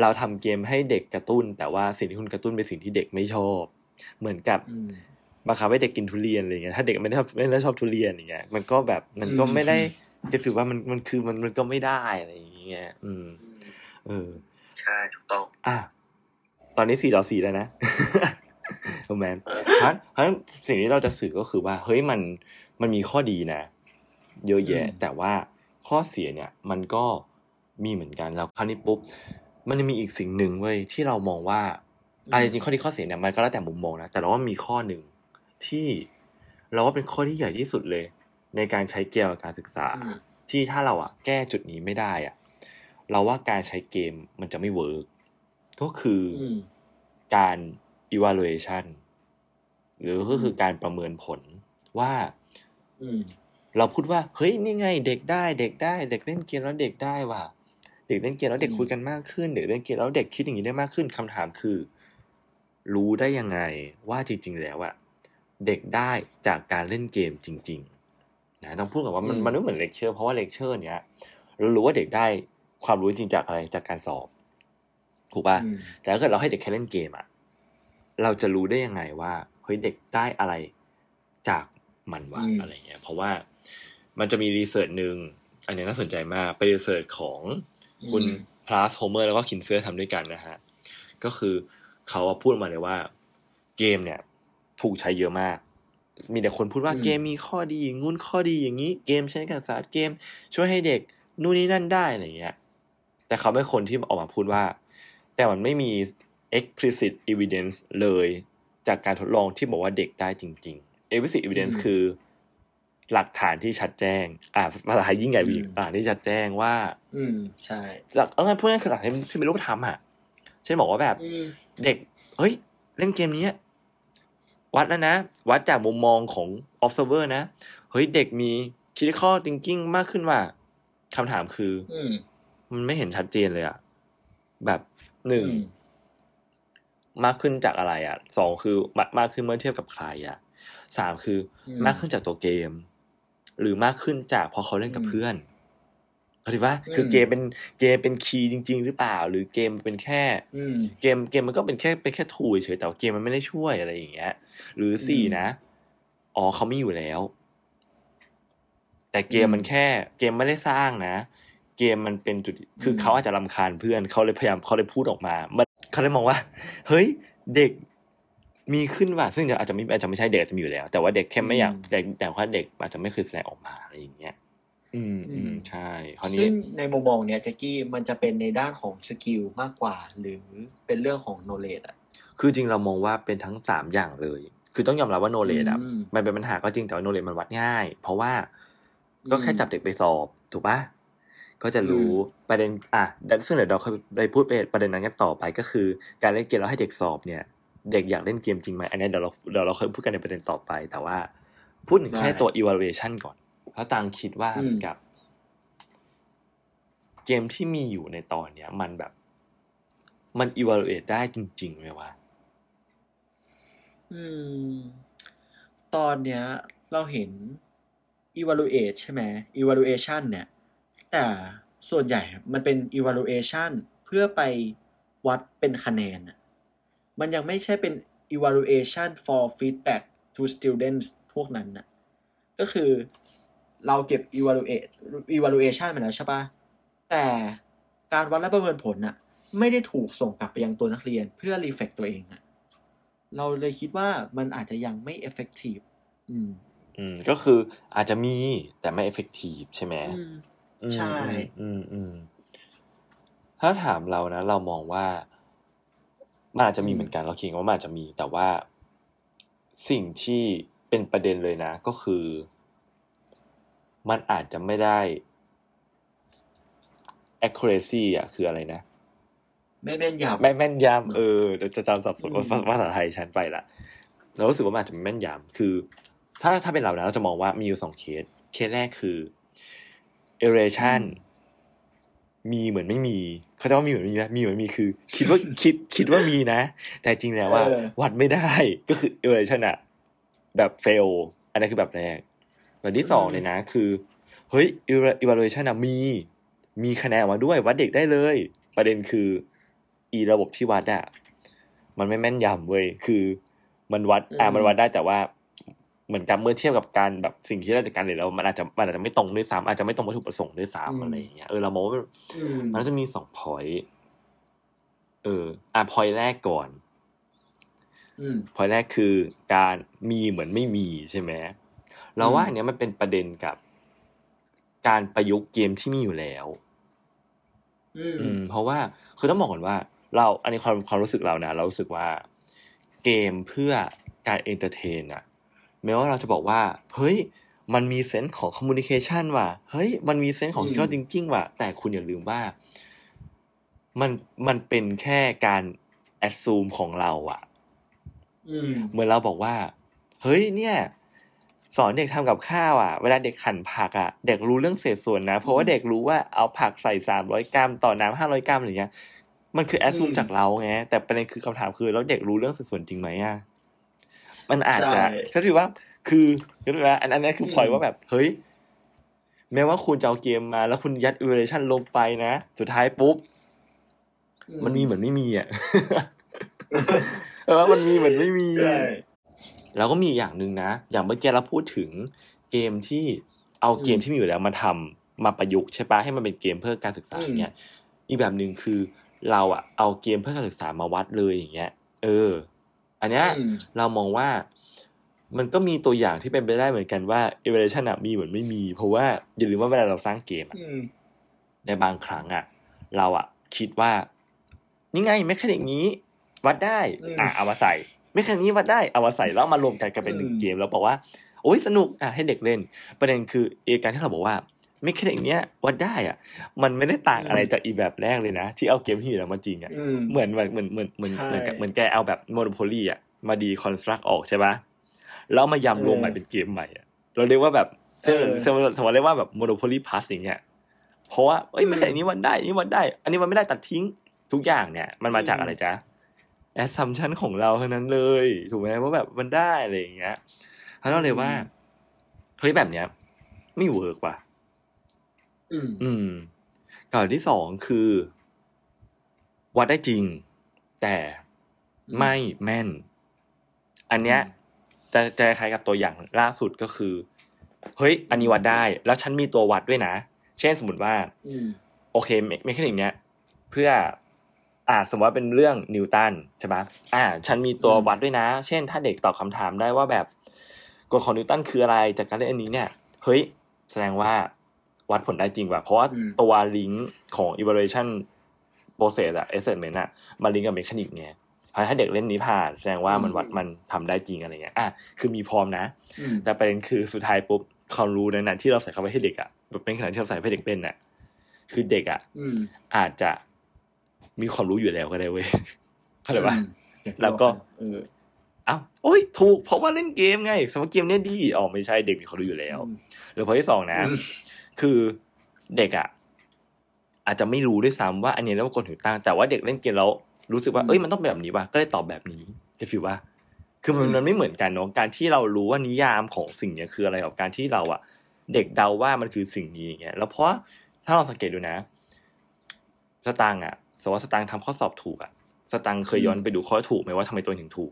เราทำเกมให้เด็กกระตุ้น แต่ว่าสิ่งที่คุณกระตุ้นเป็นสิ่งที่เด็กไม่ชอบ เหมือนกับอืมบังคับให้เด็กกินทุเรียนอะไรเงี้ยถ้าเด็กไม่ได้ชอบไม่ได้ชอบทุเรียนอย่างเงี้ยมันก็แบบมันก็อืมไม่ได้จะถือว่ามันมันคือมันมันก็ไม่ได้อะไรอย่างเงี้ยอืม เออ ใช่ถูกต้อง อะตอนนี้สี่ต่อสี่แล้วนะโอ้แมนเพราะเพราะฉะนั้นสิ่งที่เราจะสื่อก็คือว่า เฮ้ยมันมันมีข้อดีนะ เยอะแยะอืมแต่ว่าข้อเสียเนี่ย มันก็มีเหมือนกันแล้วคราวนี้ปุ๊บมันจะมีอีกสิ่งหนึ่งเว้ยที่เรามองว่าอะจริงๆข้อดีข้อเสียเนี่ยมันก็แล้วแต่มุมมองนะแต่เราว่ามีข้อหนึ่งที่เราว่าเป็นข้อที่ใหญ่ที่สุดเลย ในการใช้เกมกับการศึกษาอืมที่ถ้าเราอะแก้จุดนี้ไม่ได้อะ เราว่าการใช้เกมมันจะไม่ work ก็คือออืมการ evaluation หรือก็คือการประเมินผลว่าอืมเราพูดว่า เฮ้ยนี่ไง เด็กได้ เด็กได้ เด็กเล่นเกมแล้วเด็กได้ว่ะเด็กเล่นเกมแล้วเด็กอืมคุยกันมากขึ้นเด็กเล่นเกมแล้วเด็กคิดอย่างนี้ได้มากขึ้นคำถามคือ รู้ได้ยังไงว่าจริง ๆ แล้วอะเด็กได้จากการเล่นเกมจริง ๆ นะต้องพูดกับว่ามันอืมมันไม่เหมือนเลคเชอร์เพราะว่าเลคเชอร์เนี้ยเรารู้ว่าเด็กได้ ความรู้จริงจากอะไรจากการสอบ ถูกป่ะอืมแต่ถ้าเกิดเราให้เด็กแค่เล่นเกมอะเราจะรู้ได้ยังไงว่าเฮ้ยเด็กได้อะไรจากมันวะอืมอะไรเงี้ย เพราะว่ามันจะมี research หนึ่งอันนี้น่าสนใจมากเป็น research ของคุณ Plass Homer แล้วก็ Kinzer ทำด้วยกันนะฮะ ก็คือเขาพูดมาเลยว่าเกมเนี่ย ถูกใช้เยอะมาก มีแต่คนพูดว่าอืมเกมมีข้อดีอย่างงู้นข้อดีอย่างนี้ เกมใช้ในการศึกษาเกม ช่วยให้เด็กนู่นนี่นั่นได้อะไรเงี้ย แต่เขาเป็นคนที่ออกมาพูดว่า แต่มันไม่มี explicit evidence เลยจากการทดลองที่บอกว่าเด็กได้จริง ๆ explicit evidence อืมคือ หลักฐานที่ชัดแจ้ง อ่าภาษาไทยยิ่งใหญ่ไปอีกอืมอ่าที่ชัดแจ้งว่า อืมใช่หลักเอาไงพูดง่ายๆคือหลักฐานที่เป็นรูปธรรมอะเช่นบอกว่าแบบอืมเด็ก เฮ้ย เล่นเกมนี้วัดแล้วนะ วัดจากมุมมองของ observer นะ เฮ้ย เด็กมี critical thinking มากขึ้นว่าคำถามคืออื มมันไม่เห็นชัดเจนเลยอะแบบหนึ่งอืมมากขึ้นจากอะไรอะสองคือมามากขึ้นเมื่อเทียบกับใครอะสามคืออมมากขึ้นจากตัวเกม หรือมากขึ้นจากพอเขาเล่นกับอืมเพื่อนเข้าใจปะคืออมเกมเป็นเกมเป็นคีย์จริง ๆ หรือเปล่า หรือเกมเป็นแค่อืมเกมเกมมันก็เป็นแค่เป็นแค่ทูเฉยๆแต่ว่าเกมมันไม่ได้ช่วยอะไรอย่างเงี้ย หรือสี่อืมนะอ๋อเขาไม่อยู่แล้ว แต่เกมมันแค่ เกมไม่ได้สร้างนะ เกมมันเป็นจุดคือเขาอาจจะรำคาญเพื่อนเขาเลยพยายามเขาเลยพูดออกมามันเขาเลยมองว่า เฮ้ยเด็กมีขึ้นว่ะซึ่งอาจจะไม่อาจจะไม่ใช่เด็กจะมีอยู่แล้ว แต่ว่าเด็กแค่ไม่อยากแต่แต่ว่าเด็กอาจจะไม่เคยแสดงออกมาอะไรอย่างเงี้ย อืมอืมใช่คราวนี้ซึ่งในมุมมองเนี้ยแจ็กกี้มันจะเป็นในด้านของสกิลมากกว่า หรือเป็นเรื่องของโนเลดอะคือจริงเรามองว่าเป็นทั้งสามอย่างเลย คือต้องยอมรับว่าโนเลดอะอืมมันเป็นปัญหาก็จริงแต่ว่าโนเลดมันวัดง่าย เพราะว่าก็แค่อืมจับเด็กไปสอบถูกปะ ก็จะรู้ประเด็นอะดันซึ่งเดี๋ยวเราเคยไปพูดประเด็นนั้นกันต่อไปก็คือ การเล่นเกมแล้วให้เด็กสอบเนี่ย เด็กอยากเล่นเกมจริงไหมอันนี้เดี๋ยวเราเดี๋ยวเราเคยพูดกันในประเด็นต่อไป แต่ว่า พูดถึงแค่ตัว evaluation ก่อนเพราะตังคิดว่าอืมกับ เกมที่มีอยู่ในตอนเนี้ย มันแบบ มัน evaluate ได้จริงๆไหมวะอืม ตอนเนี้ย เราเห็น evaluate ใช่ไหม evaluation เนี่ย แต่ส่วนใหญ่มันเป็น evaluation เพื่อไปวัดเป็นคะแนนอะมันยังไม่ใช่เป็น evaluation for feedback to students พวกนั้นน่ะก็คือเราเก็บ evaluate evaluation มาแล้วใช่ปะแต่การวัดและประเมินผลน่ะไม่ได้ถูกส่งกลับไปยังตัวนักเรียนเพื่อ reflect ตัวเองอะเราเลยคิดว่ามันอาจจะยังไม่ effective อืม อืม ก็คืออาจจะมีแต่ไม่ effective ใช่ไหมอืมอืม ใช่ อืมอืมถ้าถามเรานะ เรามองว่ามันอาจจะมีเหมือนกันเราคิดว่ามันอาจจะมี แต่ว่าสิ่งที่เป็นประเด็นเลยนะ ก็คือ มันอาจจะไม่ได้ accuracy อะคืออะไรนะไม่แม่นยำไม่แม่นยำเออเดี๋ยวจะจำสับสนว่าอืมภาษาไทยฉันไปละเรารู้สึกว่ามันอาจจะไม่แม่นยำคือ ถ้าถ้าเป็นเรานะเราจะมองว่ามีอยู่สองเคสเคสแรกคือ iteration มีเหมือนไม่มี เขาจะว่ามีเหมือนไม่มีไหมมีเหมือนมีคือ คิดว่าคิดคิดว่ามีนะ แต่จริงแล้วว่าเออวัดไม่ได้ก็คือ iteration อะแบบ fail อันนั้นคือแบบแรกแบบที่สองเลยนะ คือ เฮ้ย evaluation อะมี มีคะแนนออกมาด้วย วัดเด็กได้เลย ประเด็นคือ อีระบบที่วัดอะมันไม่แม่นยำเว้ยคือ มันวัดอ่าอืมมันวัดได้แต่ว่า เหมือนกับเมื่อเทียบกับการแบบสิ่งที่ได้จากการเรียนแล้วมันอาจจะมันอาจจะไม่ตรงด้วยซ้ำอาจจะไม่ตรงวัตถุประสงค์ด้วยซ้ำอะไรอย่างเงี้ยเออเรามองว่าอืมมันก็จะมีสอง point เออ อะ point แรกก่อนอืม point แรกคือการมีเหมือนไม่มีใช่ไหมเราว่าอืมอันเนี้ยมันเป็นประเด็นกับ การประยุกต์เกมที่มีอยู่แล้วอืมอืม เพราะว่าคือต้องบอกก่อนว่า เราอันนี้ความความรู้สึกเรานะเรารู้สึกว่า เกมเพื่อการ entertain อะ แม้ว่าเราจะบอกว่า เฮ้ย มันมี sense ของ communication ว่ะ เฮ้ย มันมี sense ของอืม critical thinking ว่ะ แต่คุณอย่าลืมว่า มันมันเป็นแค่การ assume ของเราอะอืมเหมือนเราบอกว่า เฮ้ย เนี่ย สอนเด็กทำกับข้าวอะ เวลาเด็กหั่นผักอะ เด็กรู้เรื่องเศษส่วนนะ เพราะว่าเด็กรู้ว่าเอาผักใส่สามร้อยกรัมต่อน้ำห้าร้อยกรัมอะไรเงี้ย มันคือ assume อืมจากเราไง แต่ประเด็นคือคำถามคือแล้วเด็กรู้เรื่องเศษส่วนจริงไหมอะ มันอาจจะใช่ก็ถือว่า คือก็ถือว่าอันอันนี้คือมพอยว่าแบบเฮ้ยแม้ว่าคุณจะเอาเกมมา แล้วคุณยัด evaluation ลงไปนะ สุดท้ายปุ๊บ มันมีเหมือนไม่มีอะเออมันมีเหมือนไม่มีใช่แล้วก็มีอย่างหนึ่งนะ อย่างเมื่อกี้เราพูดถึงเกมที่เอาเกมอืมที่มีอยู่แล้วมาทำมาประยุกต์ใช่ปะให้มันเป็นเกมเพื่อการศึกษาอืมอย่างเงี้ยอีกแบบหนึ่งคือเราอะเอาเกมเพื่อการศึกษามาวัดเลยอย่างเงี้ย เออ อันเนี้ยอืมเรามองว่ามันก็มีตัวอย่างที่เป็นไปได้เหมือนกันว่า evaluation อะมีเหมือนไม่มี เพราะว่าอย่าลืมว่าเวลาเราสร้างเกมอะอืมในบางครั้งอะเราอะคิดว่า นี่ไง mechanic นี้ วัดได้อืมอะเอามาใส่ mechanic นี้วัดได้เอามาใส่แล้วเอามารวมกันกันเป็นหนึ่งอืมเกมแล้วบอกว่าโอ้ยสนุกอะให้เด็กเล่น ประเด็นคือเอการที่เราบอกว่า mechanic เนี้ยวัดได้อะ มันไม่ได้ต่างอะไรจากอีแบบแรกเลยนะ ที่เอาเกมที่อยู่แล้วมาจริงอะอืมเหมือนเหมือนเหมือนเหมือนเหมือนใช่เหมือนกับเหมือนแกเอาแบบ Monopoly อะมา deconstruct ออกใช่ปะแล้วมายำรวมใหม่เป็นเกมใหม่อะเราเรียกว่าแบบเช่นเออสมมติสมมติเรียกว่าแบบ Monopoly Plus อย่างเงี้ยเพราะว่าเอ้ยอืมไม่ใช่อันนี้วัดได้อันนี้วัดได้ อันนี้วัดไม่ได้ตัดทิ้งทุกอย่างเนี่ย มันมาจากอืมอะไรจ๊ะ assumption ของเราเท่านั้นเลย ถูกไหมว่าแบบมันได้อะไรอย่างเงี้ยเพราะเราเลยว่าเฮ้ยแบบเนี้ยไม่ work ว่ะ อืมอืมก้อนที่สองคือ วัดได้จริง แต่อืมไม่แม่น อันเนี้ยอืมจะจะคล้ายกับตัวอย่างล่าสุดก็คือ เฮ้ย อันนี้วัดได้ แล้วฉันมีตัววัดด้วยนะ เช่นสมมติว่าอืมโอเคเม mechanic เนี้ยเพื่ออ่าสมมติว่าเป็นเรื่องนิวตันใช่ปะอ่า ฉันมีตัวอืมวัดด้วยนะ เช่น ถ้าเด็กตอบคำถามได้ว่าแบบกฎของนิวตันคืออะไรจากการเล่นอันนี้เนี่ย เฮ้ย แสดงว่า วัดผลได้จริงว่ะเพราะว่าอืมตัวลิงก์ของ evaluation process อะ assessment อะมาลิงก์กับเมคานิกไงเพราะถ้าเด็กเล่นนี้ผ่านแสดงว่ามันวัดมันทำได้จริงอะไรเงี้ยอะคือมีพร้อมนะอืมแต่ประเด็นคือสุดท้ายปุ๊บความรู้นั้นนะที่เราใส่เข้าไปให้เด็กอะแบบเป็นขนาดที่เราใส่ให้เด็กเล่นน่ะคือเด็กอะอืมอาจจะมีความรู้อยู่แล้วก็ได้เว้ยเข้าใจปะอืมอย่างที่แล้วก็เอออ้าวโอ้ย ถูก เพราะว่าเล่นเกมไง สมมติเกมเนี้ยดีอ๋อไม่ใช่เด็กมีความรู้อยู่แล้วอืมหรือพอที่สองนะอืม คือเด็กอะอาจจะไม่รู้ด้วยซ้ำว่าอันนี้เรียกว่ากฎหูตั้ง แต่ว่าเด็กเล่นเกมแล้วรู้สึกว่าเอ้ยมันต้องเป็นแบบนี้ว่ะก็เลยตอบแบบนี้จะฟีลว่า คือมันมันไม่เหมือนกันเนาะการที่เรารู้ว่านิยามของสิ่งเนี้ยคืออะไรกับการที่เราอะเด็กเดาว่ามันคือสิ่งนี้อย่างเงี้ยแล้วเพราะว่าถ้าเราสังเกตดูนะ สตังค์อะสมมติว่าสตังค์ทำข้อสอบถูกอะสตังค์เคยย้อนไปดูข้อถูกไหมว่าทำไมตัวเองถึงถูก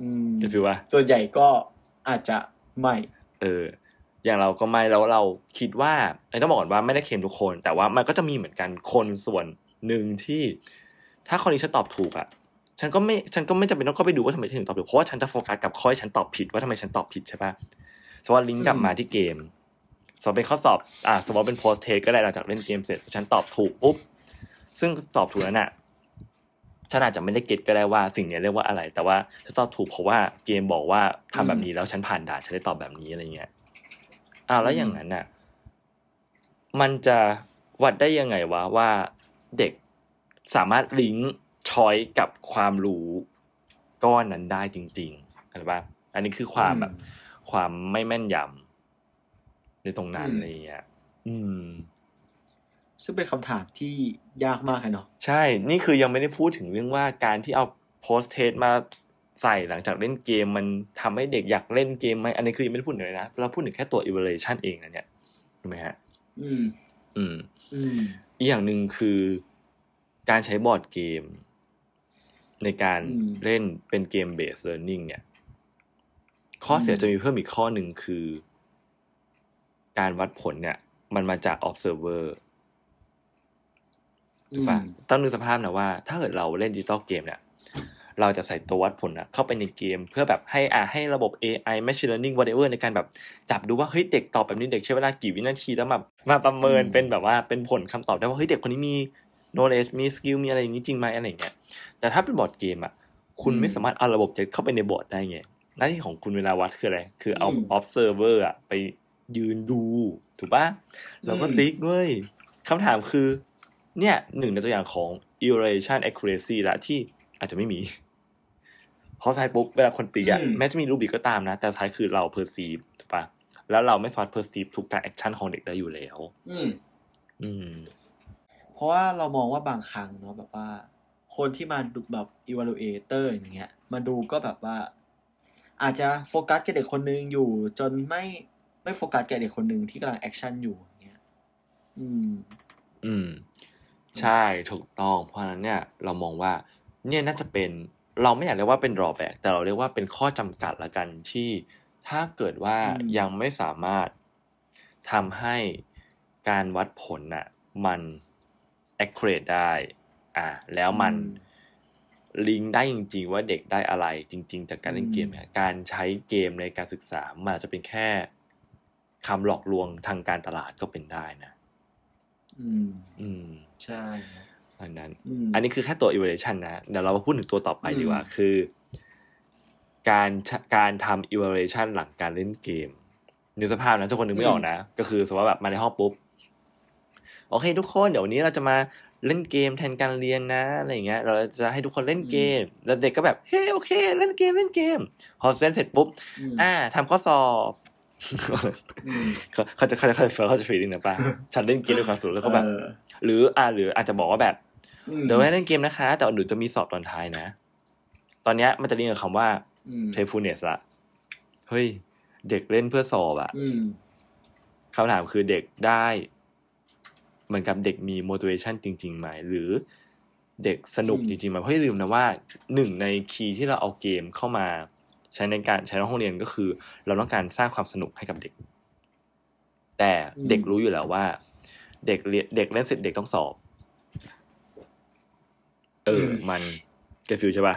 อืมจะฟีลว่าส่วนใหญ่ก็อาจจะไม่ เออ อย่างเราก็ไม่แล้วเราคิดว่าไอ้ต้องบอกก่อนว่าไม่ได้เค็มทุกคน แต่ว่ามันก็จะมีเหมือนกันคนส่วนหนึ่งที่ ถ้าข้อนี้ฉันตอบถูกอะฉันก็ไม่ฉันก็ไม่จำเป็นต้องเข้าไปดูว่าทำไมฉันถึงตอบถูกเพราะว่าฉันจะโฟกัสกับข้อที่ฉันตอบผิดว่าทำไมฉันตอบผิดใช่ปะสมมติว่าลิงก์กลับมาที่เกมสมมติเป็นข้อสอบ อะสมมติว่าเป็นโพสเทสก็ได้หลังจากเล่นเกมเสร็จ ฉันตอบถูกปุ๊บ ซึ่งตอบถูกนั้นอะฉันอาจจะไม่ได้เก็ตก็ได้ว่าสิ่งเนี้ยเรียกว่าอะไร แต่ว่าฉันตอบถูกเพราะว่าเกมบอกว่าทำแบบนี้แล้วฉันผ่านด่านฉันได้ตอบแบบนี้อะไรเงี้ย อ้าวแล้วอย่างนั้นน่ะ มันจะวัดได้ยังไงวะว่าเด็กสามารถลิงก์ชอยกับความรู้ก้อนนั้นได้จริงๆเข้าใจปะอันนี้คือความแบบ ความไม่แม่นยำในตรงนั้นอืมอะไรเงี้ยอืม ซึ่งเป็นคำถามที่ยากมากเลยเนาะใช่ นี่คือยังไม่ได้พูดถึงเรื่องว่าการที่เอา post-test มา ใส่หลังจากเล่นเกมมันทำให้เด็กอยากเล่นเกมไหมอันนี้คือยังไม่ได้พูดถึงเลยนะเราพูดถึงแค่ตัว evaluation เองนะเนี่ยถูกไหมฮะ อืม อืม อืม อีกอย่างหนึ่งคือการใช้บอร์ดเกม ในการอืมเล่นเป็นเกม based learning เนี่ย ข้อเสียอืมจะมีเพิ่มอีกข้อหนึ่งคือ การวัดผลเนี่ย มันมาจาก observer ถูกปะต้องนึกสภาพนะว่า ถ้าเกิดเราเล่นดิจิตอลเกมเนี่ย เราจะใส่ตัววัดผลอะเข้าไปในเกม เพื่อแบบให้อ่าให้ระบบ AI machine learning whatever ในการแบบจับดูว่าเฮ้ยเด็กตอบแบบนี้เด็กใช้เวลากี่วินาทีแล้วแบบมาประเมินอืมเป็นแบบว่าเป็นผลคำตอบได้ว่าเฮ้ยเด็กคนนี้มี knowledge มี skill มีอะไรอย่างนี้จริงไหมอะไรอย่างเงี้ยแต่ถ้าเป็นบอร์ดเกมอะคุณไม่สามารถเอาระบบเจ็เข้าไปในบอร์ดได้ไงหน้าที่ของคุณเวลาวัดคืออะไร คือเอา observer อะไปยืนดู ถูกปะแล้วก็ติ๊กเว้ยคำถามคือ เนี่ยหนึ่งในตัวอย่างของ evaluation accuracy ละที่อาจจะไม่มีเพราะท้ายปุ๊บเวลาคนตีอะอืมแม้จะมีรูบิกก็ตามนะ แต่ท้ายคือเรา perceive ถูกปะแล้วเราไม่สามารถ perceive ทุกการ action ของเด็กได้อยู่แล้ว อืม อืม เพราะว่าเรามองว่าบางครั้งเนาะแบบว่า คนที่มาดูแบบ evaluator อย่างเงี้ย มาดูก็แบบว่า อาจจะโฟกัสกับเด็กคนนึงอยู่ จนไม่ไม่โฟกัสกับเด็กคนนึงที่กำลัง action อยู่อย่างเงี้ย อืม อืม ใช่ถูกต้อง เพราะฉะนั้นเนี่ย เรามองว่า เนี่ยน่าจะเป็น เราไม่อยากเรียกว่าเป็น drawback แต่เราเรียกว่าเป็นข้อจำกัดละกันที่ถ้าเกิดว่าอืมยังไม่สามารถทำให้การวัดผลน่ะมัน accurate ได้ อ่า แล้วมันลิงก์ได้จริง ๆ ว่าเด็กได้อะไรจริง ๆ จากการเล่นเกมเนี่ยการใช้เกมในการศึกษามันอาจจะเป็นแค่คำหลอกลวงทางการตลาดก็เป็นได้นะ อืม อืม ใช่ อันนั้นอืมอันนี้คือแค่ตัว evaluation นะเดี๋ยวเรามาพูดถึงตัวต่อไปอืมดีกว่า คือ การชะการทำ evaluation หลังการเล่นเกมนึกสภาพนะทุกคนนึกไม่ออกนะ ก็คือสมมติว่าแบบมาในห้องปุ๊บ โอเค ทุกคนเดี๋ยววันนี้เราจะมาเล่นเกมแทนการเรียนนะอะไรอย่างเงี้ย เราจะให้ทุกคนเล่นเกม แล้วเด็กก็แบบเฮ้ยโอเค เล่นเกมเล่นเกม พอเล่นเสร็จปุ๊บอืมอ่าทำข้อสอบอืมเขาเขาจะเขาจะเขาจะเขาจะฟีลลิ่งนะป่ะฉันเล่นเกมด้วยความสุขแล้วก็แบบเออหรืออ่าหรืออาจจะบอกว่าแบบอืม เดี๋ยวให้เล่นเกมนะคะ แต่หนูจะมีสอบตอนท้ายนะ ตอนเนี้ยมันจะเรียกกับคำว่าอืม playfulness ละเฮ้ย เด็กเล่นเพื่อสอบอะอืมคำถามคือเด็กได้เหมือนกับเด็กมี motivation จริงๆไหมหรือเด็กสนุกอืมจริงๆไหมเพราะอย่าลืมนะว่าหนึ่งในคีย์ที่เราเอาเกมเข้ามาใช้ในการใช้ในห้องเรียนก็คือ เราต้องการสร้างความสนุกให้กับเด็ก แต่เด็กรู้อยู่แล้วว่า เด็กเรียนเด็กเล่นเสร็จเด็กต้องสอบ เออ มันเกฟิลใช่ปะ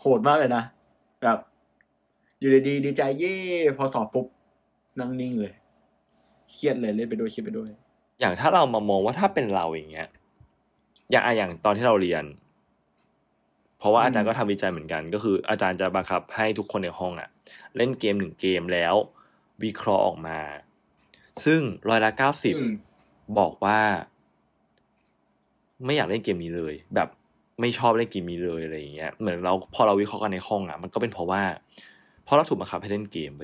โหดมากเลยนะ แบบ อยู่ดีๆดีใจเย่พอสอบปุ๊บ นั่งนิ่งเลย เครียดเลยเล่นไปด้วยคิดไปด้วย อย่างถ้าเรามามองว่าถ้าเป็นเราอย่างเงี้ย อย่างอะอย่างตอนที่เราเรียน เพราะว่าอาจารย์ก็ทำวิจัยเหมือนกัน ก็คืออาจารย์จะบังคับให้ทุกคนในห้องอะเล่นเกมหนึ่งเกมแล้ว วิเคราะห์ออกมา ซึ่งร้อยละเก้าสิบอืมบอกว่า ไม่อยากเล่นเกมนี้เลย แบบไม่ชอบเล่นเกมนี้เลยอะไรอย่างเงี้ยเหมือนเราพอเราวิเคราะห์กันในห้องอะมันก็เป็นเพราะว่าเพราะเราถูกบังคับให้เล่นเกมไป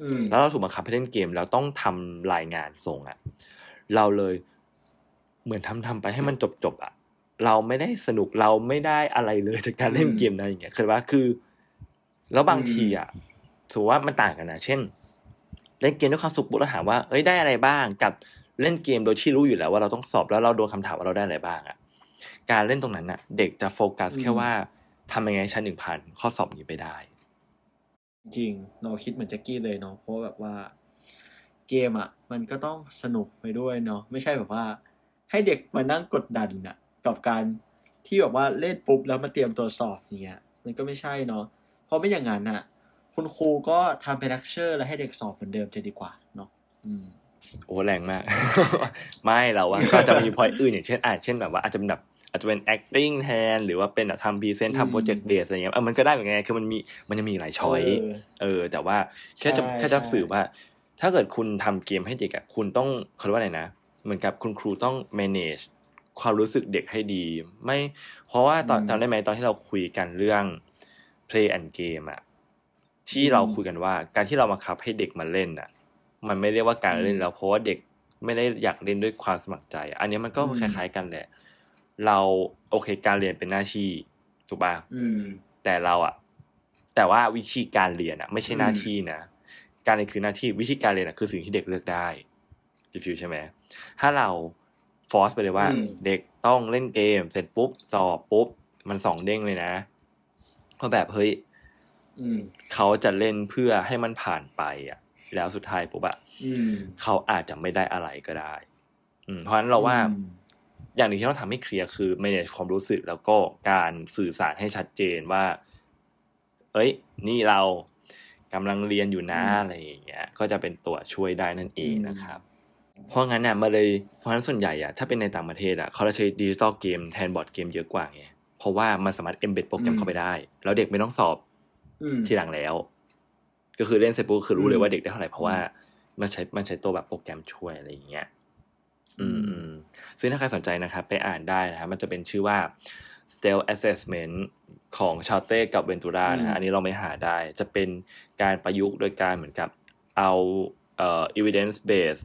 อืมแล้วเราถูกบังคับให้เล่นเกมแล้วต้องทำรายงานส่งอะ เราเลยเหมือนทำทำไปให้มันจบจบๆอะ เราไม่ได้สนุกเราไม่ได้อะไรเลยจากการเล่นเกมนะอย่างเงี้ยคือว่าคือ แล้วบางทีอะสมมติว่ามันต่างกันนะเช่น เล่นเกมด้วยความสุขปุ๊บเราถามว่าเอ้ยได้อะไรบ้างกับ เล่นเกมโดยที่รู้อยู่แล้วว่าเราต้องสอบแล้วเราโดนคำถามว่าเราได้อะไรบ้างอะการเล่นตรงนั้นน่ะ เด็กจะโฟกัสแค่ว่าทำยังไงให้ชั้นหนึ่งพันข้อสอบนี้ไปได้ จริงเราคิดเหมือนแจ็คกี้เลยเนาะเพราะแบบว่าเกมอะมันก็ต้องสนุกไปด้วยเนาะไม่ใช่แบบว่า ให้เด็กมานั่งกดดันน่ะกับการที่แบบว่าเล่นปุ๊บแล้วมาเตรียมตัวสอบอย่างเงี้ยมันก็ไม่ใช่เนาะเพราะไม่อย่างนั้นน่ะคุณครูก็ทำเป็นเลคเชอร์ แล้วให้เด็กสอบเหมือนเดิมจะดีกว่าเนาะอืม โอ้แรงมาก ไม่เราว่าก็จะมีพอยอื่นอย่างเช่นอาจเช่นแบบว่าอาจจะเป็นแบบอาจจะเป็น acting แทน หรือว่าเป็นแบบทำ present อืมทำ project based อะไรเงี้ยเออมันก็ได้เหมือนกันคือมันมีมันจะมีหลาย choice เออเออแต่ว่าแค่จะใช่แค่จะใช่สื่อว่า ถ้าเกิดคุณทำเกมให้เด็กอะคุณต้องเขาเรียกว่าอะไรนะ เหมือนกับคุณครูต้อง manage ความรู้สึกเด็กให้ดี ไม่ เพราะว่าตอนจำได้ไหมตอนที่เราคุยกันเรื่อง play and game อะที่เราคุยกันว่า การที่เราบังคับให้เด็กมาเล่นอะ มันไม่เรียกว่าการเล่นแล้วเพราะว่าเด็กไม่ได้อยากเล่นด้วยความสมัครใจ อันนี้มันก็อืมคล้ายๆกันแหละ เราโอเคการเรียนเป็นหน้าที่ถูกป่ะอืมแต่เราอะแต่ว่าวิธีการเรียนอะไม่ใช่อืมหน้าที่นะ การเรียนคือหน้าที่วิธีการเรียนอะคือสิ่งที่เด็กเลือกได้จิฟิวใช่ไหมถ้าเราฟอร์สไปเลยว่าอืมเด็กต้องเล่นเกม เสร็จปุ๊บสอบปุ๊บ มันสองเด้งเลยนะเพราะแบบเฮ้ยอืมเขาจะเล่นเพื่อให้มันผ่านไปอะ แล้วสุดท้ายปุ๊บอะอืมเขาอาจจะไม่ได้อะไรก็ได้ อืมเพราะฉะนั้นเราว่าอืมอย่างหนึ่งที่ต้องทำให้เคลียร์คือ manage ความรู้สึกแล้วก็การสื่อสารให้ชัดเจนว่า เอ้ย นี่เรากำลังเรียนอยู่นะอืมอะไรอย่างเงี้ย ก็จะเป็นตัวช่วยได้นั่นเองนะครับ เพราะงั้นเนี่ยมาเลยเพราะฉะนั้นส่วนใหญ่อะถ้าเป็นในต่างประเทศอะเขาจะใช้ digital game แทนบอร์ดเกมเยอะกว่าไงเพราะว่ามันสามารถ embed โปรแกรมเข้าไปได้ แล้วเด็กไม่ต้องสอบอืมทีหลังแล้ว ก็คือเล่นเสร็จปุ๊บคือรู้เลยอืมว่าเด็กได้เท่าไหร่เพราะว่ามันใช้มันใช้ตัวแบบโปรแกรมช่วยอะไรอย่างเงี้ยอืมอืมอืมซึ่งถ้าใครสนใจนะครับไปอ่านได้นะครับมันจะเป็นชื่อว่า stealth assessment ของชาเต้กับเวนตูรานะฮะอันนี้เราไม่หาได้ จะเป็นการประยุกต์โดยการเหมือนกับเอาเอ่อ evidence based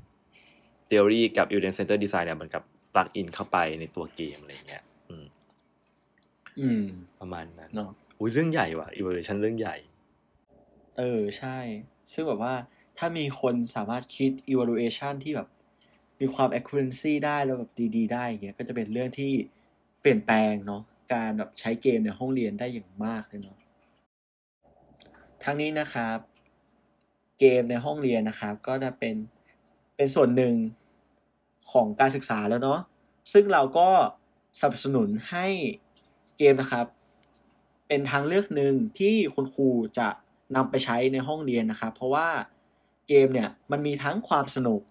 theory กับ evidence center design เนี่ยเหมือนกับ plug in เข้าไปในตัวเกมอะไรอย่างเงี้ย อืม อืม ประมาณนั้นเนาะอุ้ยเรื่องใหญ่ว่ะ evaluation เรื่องใหญ่ เออใช่ ซึ่งแบบว่าถ้ามีคนสามารถคิด evaluation ที่แบบ มีความ accuracy ได้แล้วแบบดี ๆ ได้อย่างเงี้ยก็จะเป็นเรื่องที่เปลี่ยนแปลงเนาะการแบบใช้เกมในห้องเรียนได้อย่างมากเลยเนาะทั้งนี้นะครับ เกมในห้องเรียนนะครับ ก็จะเป็นเป็นส่วนหนึ่งของการศึกษาแล้วเนาะซึ่งเราก็สนับสนุนให้เกมนะครับ เป็นทางเลือกหนึ่งที่คุณครูจะ นำไปใช้ในห้องเรียนนะครับ เพราะว่าเกมเนี่ยมันมีทั้งความสนุก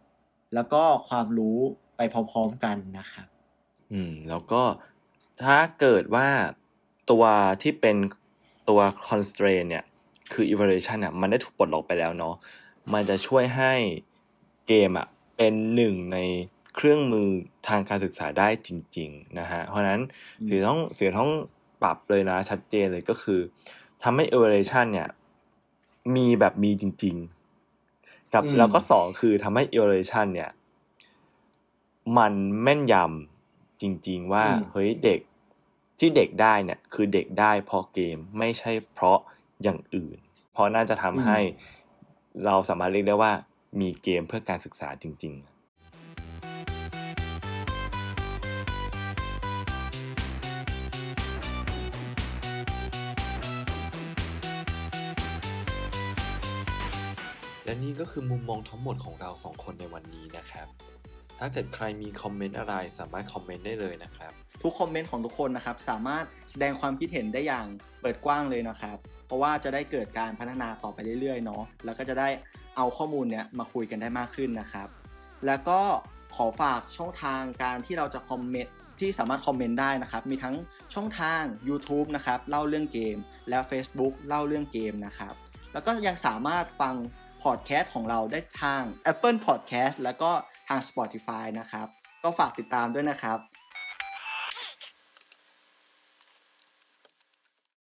แล้วก็ความรู้ไปพร้อมๆกันนะครับอืมแล้วก็ถ้าเกิดว่าตัวที่เป็นตัว constraint เนี่ย คือ evaluation อะมันได้ถูกปลดล็อกไปแล้วเนาะมันจะช่วยให้เกมอะเป็นหนึ่งในเครื่องมือทางการศึกษาได้จริง ๆ นะฮะ เพราะฉะนั้นอืมสิ่งที่ต้องสิ่งที่ต้องปรับเลยนะชัดเจนเลยก็คือทำให้ evaluation เนี่ย มีแบบมีจริง ๆ กับอืมแล้วก็สองคือทำให้ evaluation เนี่ย มันแม่นยำจริง ๆ ว่าอืมเฮ้ยเด็กที่เด็กได้เนี่ย คือเด็กได้เพราะเกมไม่ใช่เพราะอย่างอื่น เพราะน่าจะทำให้เราสามารถเรียกได้ว่ามีเกมเพื่อการศึกษาจริง ๆ นี่ก็คือมุมมองทั้งหมดของเราสองคนในวันนี้นะครับ ถ้าเกิดใครมีคอมเมนต์อะไรสามารถคอมเมนต์ได้เลยนะครับ ทุกคอมเมนต์ของทุกคนนะครับ สามารถแสดงความคิดเห็นได้อย่างเปิดกว้างเลยนะครับ เพราะว่าจะได้เกิดการพัฒนาต่อไปเรื่อยๆเนาะแล้วก็จะได้เอาข้อมูลเนี้ยมาคุยกันได้มากขึ้นนะครับ แล้วก็ขอฝากช่องทางการที่เราจะคอมเมนต์ที่สามารถคอมเมนต์ได้นะครับ มีทั้งช่องทาง YouTube นะครับ เล่าเรื่องเกม และ Facebook เล่าเรื่องเกมนะครับ แล้วก็ยังสามารถฟัง พอดแคสต์ของเราได้ทาง Apple Podcast แล้วก็ทาง Spotify นะครับ ก็ฝากติดตามด้วยนะครับ